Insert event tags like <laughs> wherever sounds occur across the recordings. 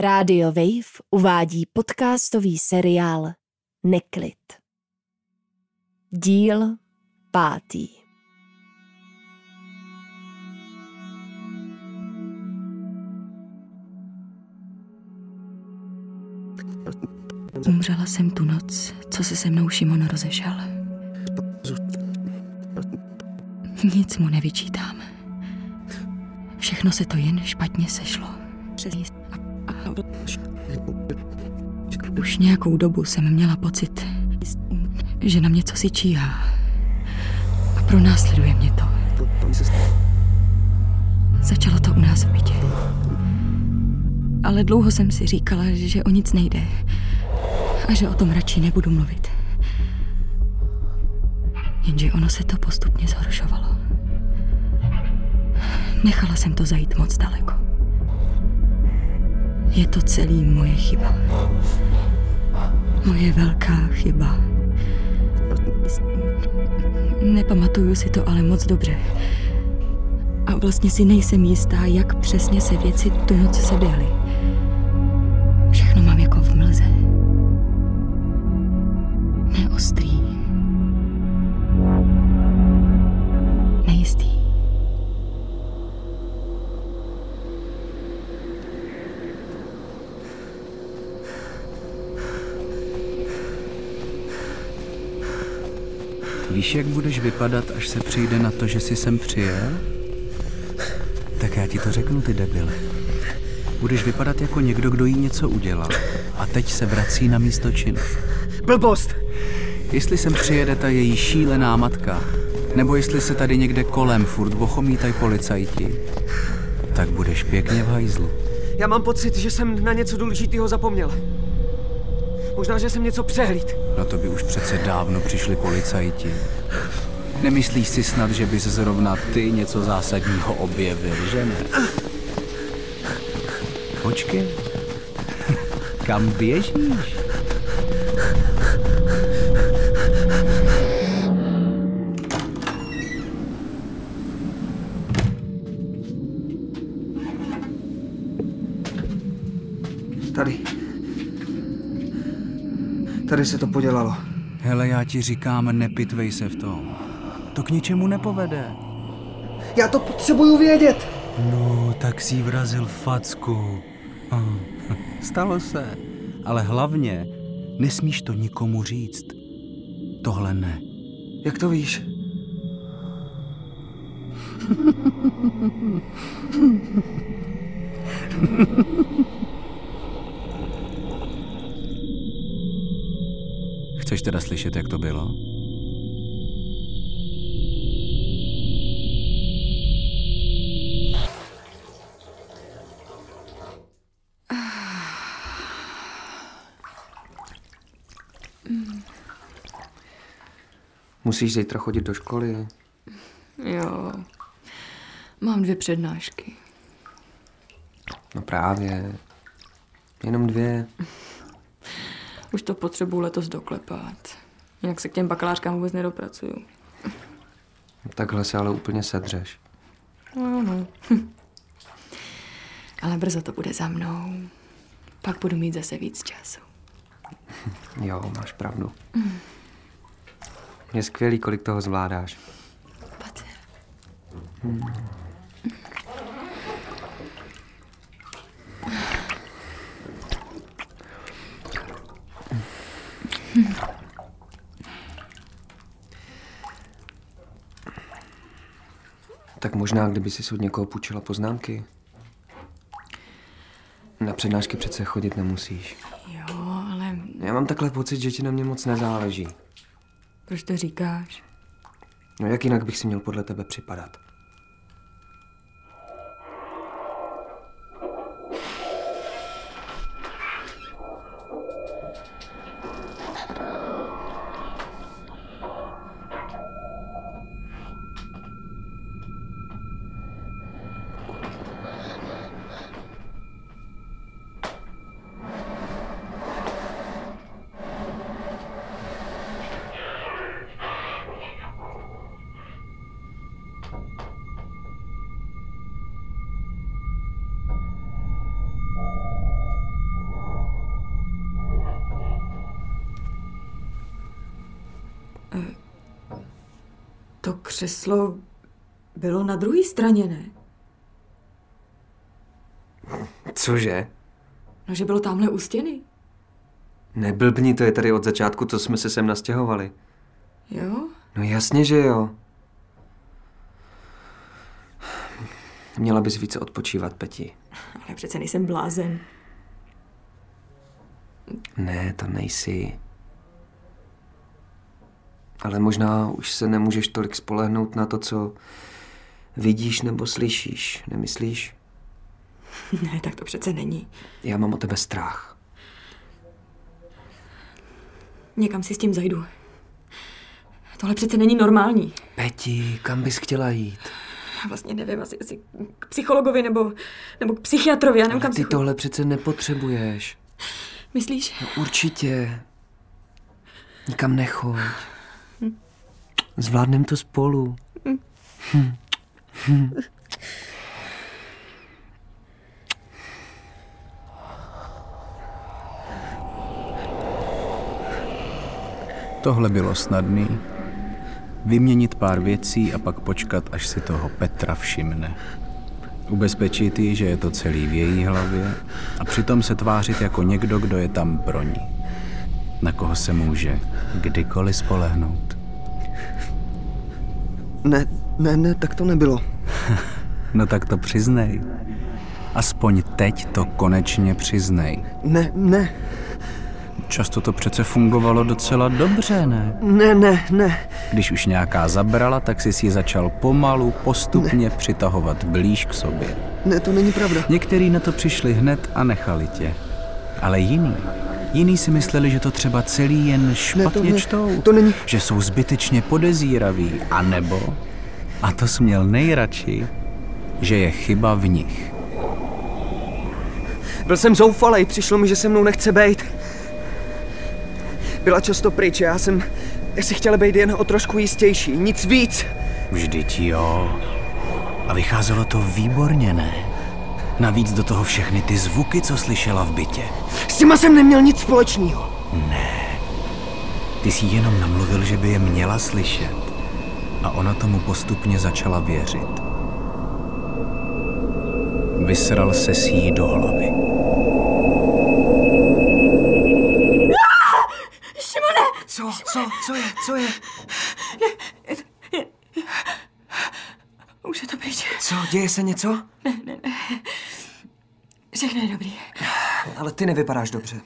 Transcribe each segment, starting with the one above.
Rádio Wave uvádí podcastový seriál Neklid. Díl pátý. Umřela jsem tu noc, co se se mnou Šimon rozešel. Nic mu nevyčítám. Všechno se to jen špatně sešlo. Už nějakou dobu jsem měla pocit, že na mě co si číhá. A pronásleduje mě to. Začalo to u nás v bytě. Ale dlouho jsem si říkala, že o nic nejde. A že o tom radši nebudu mluvit. Jenže ono se to postupně zhoršovalo. Nechala jsem to zajít moc daleko. Je to celý moje chyba. Moje velká chyba. Nepamatuju si to ale moc dobře. A vlastně si nejsem jistá, jak přesně se věci tu noc seběhly. Víš, jak budeš vypadat, až se přijde na to, že jsi sem přijel? Tak já ti to řeknu, ty debile. Budeš vypadat jako někdo, kdo jí něco udělal a teď se vrací na místo činu. Blbost! Jestli sem přijede ta její šílená matka, nebo jestli se tady někde kolem furt vochomítají policajti, tak budeš pěkně v hajzlu. Já mám pocit, že jsem na něco důležitého zapomněl. Možná, že jsem něco přehlíd. Na to by už přece dávno přišli policajti. Nemyslíš si snad, že bys zrovna ty něco zásadního objevil, že ne? Počkej. Kam běžíš? Tady. Tady se to podělalo. Hele, já ti říkám, nepitvej se v tom. To k ničemu nepovede. Já to potřebuju vědět! No, tak si vrazil facku. Ah, <laughs> Stalo se. Ale hlavně, nesmíš to nikomu říct. Tohle ne. Jak to víš? <laughs> Chceš teda slyšet, jak to bylo? Musíš zítra chodit do školy. Jo. Mám dvě přednášky. No právě. Jenom dvě. Už to potřebuji letos doklepat. Jinak se k těm bakalářkám vůbec nedopracuju. Takhle se ale úplně sedřeš. No, no. <laughs> Ale brzo to bude za mnou. Pak budu mít zase víc času. <laughs> Jo, máš pravdu. Je skvělý, kolik toho zvládáš. Pace. Tak možná, kdyby si od někoho půjčila poznámky. Na přednášky přece chodit nemusíš. Jo, ale Já mám takhle pocit, že ti na mě moc nezáleží. proč to říkáš? No jak jinak bych si měl podle tebe připadat? Křeslo bylo na druhé straně, ne? Cože? No, že bylo tamhle u stěny. Neblbni, to je tady od začátku, co jsme se sem nastěhovali. Jo? No jasně, že jo. Měla bys více odpočívat, Peti. Ale přece nejsem blázen. Ne, to nejsi. Ale možná už se nemůžeš tolik spolehnout na to, co vidíš nebo slyšíš, nemyslíš? <laughs> Ne, tak to přece není. Já mám o tebe strach. Někam si s tím zajdu. Tohle přece není normální. Peti, kam bys chtěla jít? Já vlastně nevím, asi, asi k psychologovi nebo, nebo k psychiatrovi, já nevím, Ale kam ty si... cho- tohle přece nepotřebuješ. Myslíš? No určitě. Nikam nechoď. Zvládnem to spolu. Tohle bylo snadný. Vyměnit pár věcí a pak počkat, až si toho Petra všimne. Ubezpečit ji, že je to celý v její hlavě a přitom se tvářit jako někdo, kdo je tam pro ní. Na koho se může kdykoliv spolehnout. Ne, ne, ne, tak to nebylo. <laughs> No tak to přiznej. Aspoň teď to konečně přiznej. Ne, ne, Často to přece fungovalo docela dobře, ne? ne, ne, ne. Když už nějaká zabrala, tak si ji začal pomalu, postupně přitahovat blíž k sobě. Ne, to není pravda. Některý na to přišli hned a nechali tě. Ale jiný, jiný si mysleli, že to třeba celý jen špatně ne, čtou. to není- Že jsou zbytečně podezíraví. A nebo, a to směl nejradši, že je chyba v nich. Byl jsem zoufalej, přišlo mi, že se mnou nechce bejt. Byla často pryč, já jsem... Já si chtěl být jen o trošku jistější, nic víc. Vždyť jo. A vycházelo to výborně, ne? Navíc do toho všechny ty zvuky, co slyšela v bytě. S těma jsem neměl nic společného. Ty jsi jenom namluvil, že by je měla slyšet. A ona tomu postupně začala věřit. Vysral se s jí do hlavy. Šimone! Co, co, co je, co je? Už je to pryč. Co, děje se něco? Všechno je dobrý. Ale ty nevypadáš dobře.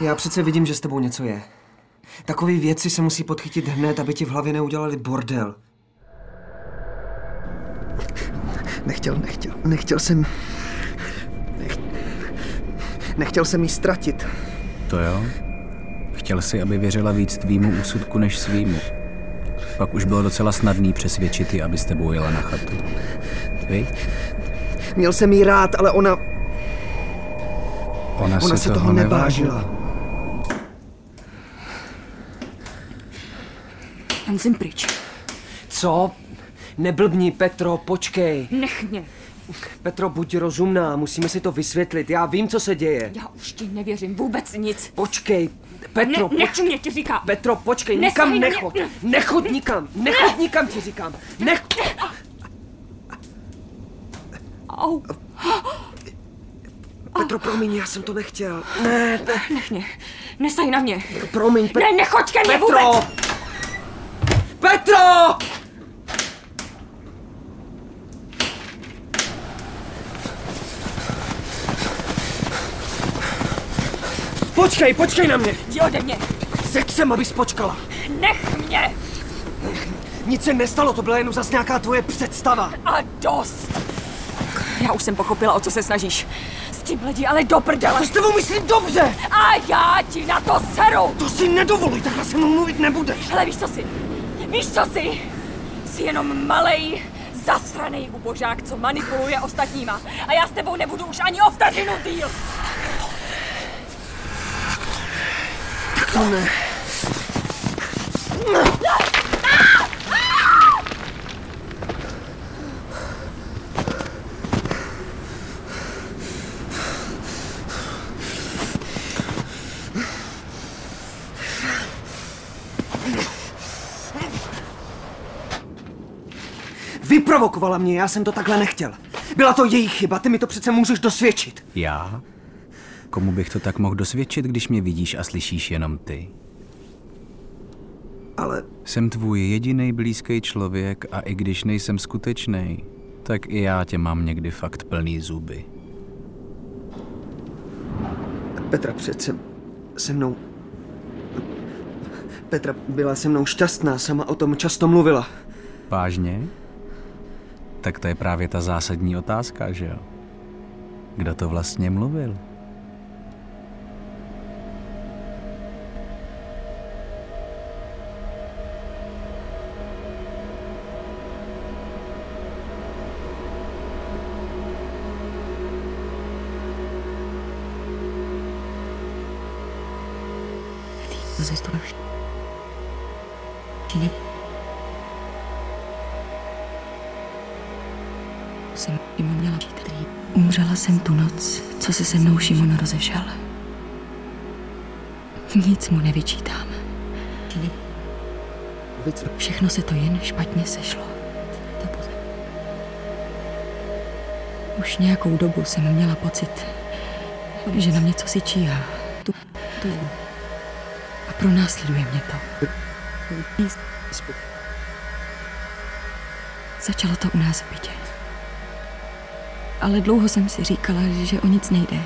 Já přece vidím, že s tebou něco je. Takové věci se musí podchytit hned, aby ti v hlavě neudělali bordel. Nechtěl, nechtěl, nechtěl jsem... Nech... Nechtěl jsem jí ztratit. To jo? Chtěl si, aby věřila víc tvýmu úsudku než svýmu. Pak už bylo docela snadný přesvědčit ji, aby s tebou jela na chatu. Vy? Měl jsem jí rád, ale ona... Ona, Ona se toho nevážila. Já musím pryč. Co? Neblbni, Petro, počkej. Nech mě. Petro, buď rozumná, musíme si to vysvětlit. Já vím, co se děje. Já už ti nevěřím vůbec nic. Počkej, Petro, ne, nech počkej. mě, ti říkám. Petro, počkej, Nesahej nikam na mě. Nechoď nikam, nechoď nikam, ti říkám. Nech... Au. Petro, promiň, já jsem to nechtěl. Ne, ne, Nech mě. Nesaj na mě. promiň, Pe- Ne, nechoď ke mně Petro! vůbec. Petro! Počkej, počkej na mě! Jdi ode mě. Řek jsem, abys počkala. Nech mě. Nic se nestalo, to byla jenom zas nějaká tvoje představa. A dost. Já už jsem pochopila, o co se snažíš. S tím lidi, ale do prdele. To s tebou myslím dobře! A já ti na to seru. To si nedovoluj, takhle se mnou mluvit nebudeš. Hele, víš co jsi? Víš co jsi? Jsi jenom malej, zasranej ubožák, co manipuluje ostatníma. A já s tebou nebudu už ani o vteřinu díl. To ne. Vyprovokovala mě, já jsem to takhle nechtěl. Byla to její chyba, ty mi to přece můžeš dosvědčit. Já? Komu bych to tak mohl dosvědčit, když mě vidíš a slyšíš jenom ty? Ale Jsem tvůj jediný blízký člověk a i když nejsem skutečný, tak i já tě mám někdy fakt plný zuby. Petra přece se mnou... Petra byla se mnou šťastná, sama o tom často mluvila. Vážně? Tak to je právě ta zásadní otázka, že jo? Kdo to vlastně mluvil? Zastupuješ. Ty Umřela jsem tu noc, co se se mnou Šimon rozešel. Nic mu nevyčítám. Všechno se to jen špatně sešlo. Už nějakou dobu jsem měla pocit, že na mě co si číhá. A pronásleduje mě to. Začalo to u nás v bytě. Ale dlouho jsem si říkala, že o nic nejde.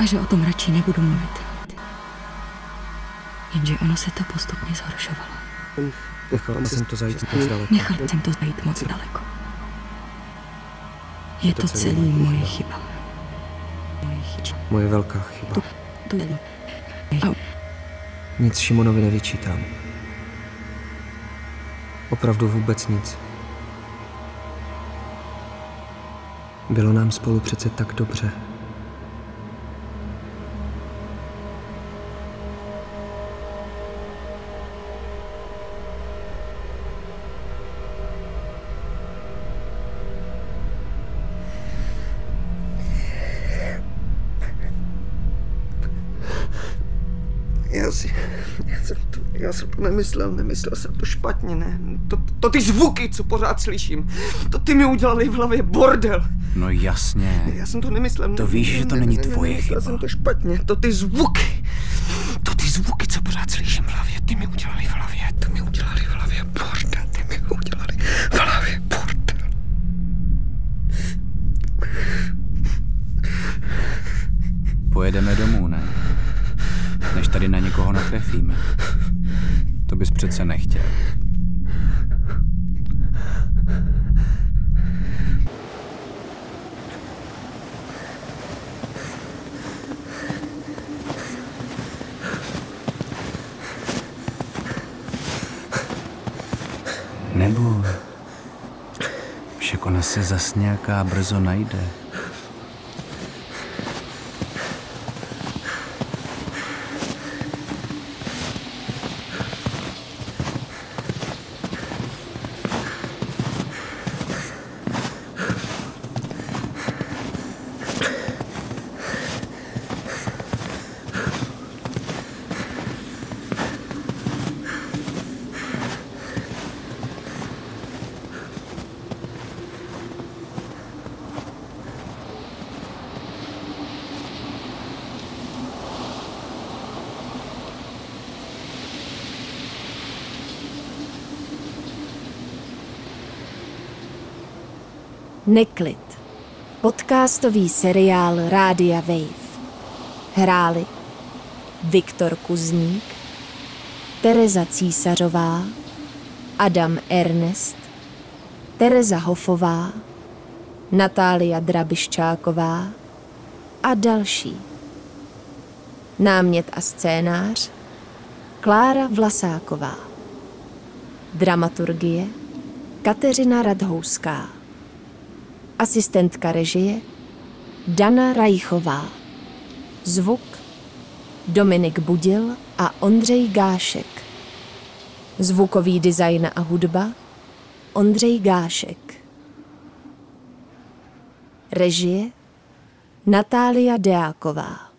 A že o tom radši nebudu mluvit. Jenže ono se to postupně zhoršovalo. Nechal jsem to zajít moc daleko. Nechal jsem to zajít moc daleko. Je to celý moje chyba. Moje chyba. Moje velká chyba. To je... A Nic Šimonovi nevyčítám. Opravdu vůbec nic. Bylo nám spolu přece tak dobře. Já to nemyslel, nemyslel jsem to špatně, ne. To, to ty zvuky, co pořád slyším, to ty mi udělali v hlavě bordel. No jasně. Já jsem to nemyslel. To víš, že to ne- není ne- ne- tvoje chyba. jsem to špatně, to ty zvuky. To ty zvuky, co pořád slyším v hlavě, ty mi udělali v hlavě, ty mi udělali v hlavě bordel, ty mi udělali v hlavě bordel. Pojedeme domů, ne? Než tady na někoho natrefíme. To bys přece nechtěl. Nebo však ona se zas nějaká brzo najde. Neklid. Podcastový seriál Rádia Wave. Hráli Viktor Kuzník, Tereza Císařová, Adam Ernest, Tereza Hofová, Natália Drabiščáková a další. Námět a scénář Klára Vlasáková. Dramaturgie Kateřina Radhouská. Asistentka režie Dana Rajchová. Zvuk Dominik Budil a Ondřej Gášek. Zvukový design a hudba Ondřej Gášek. Režie Natália Deáková.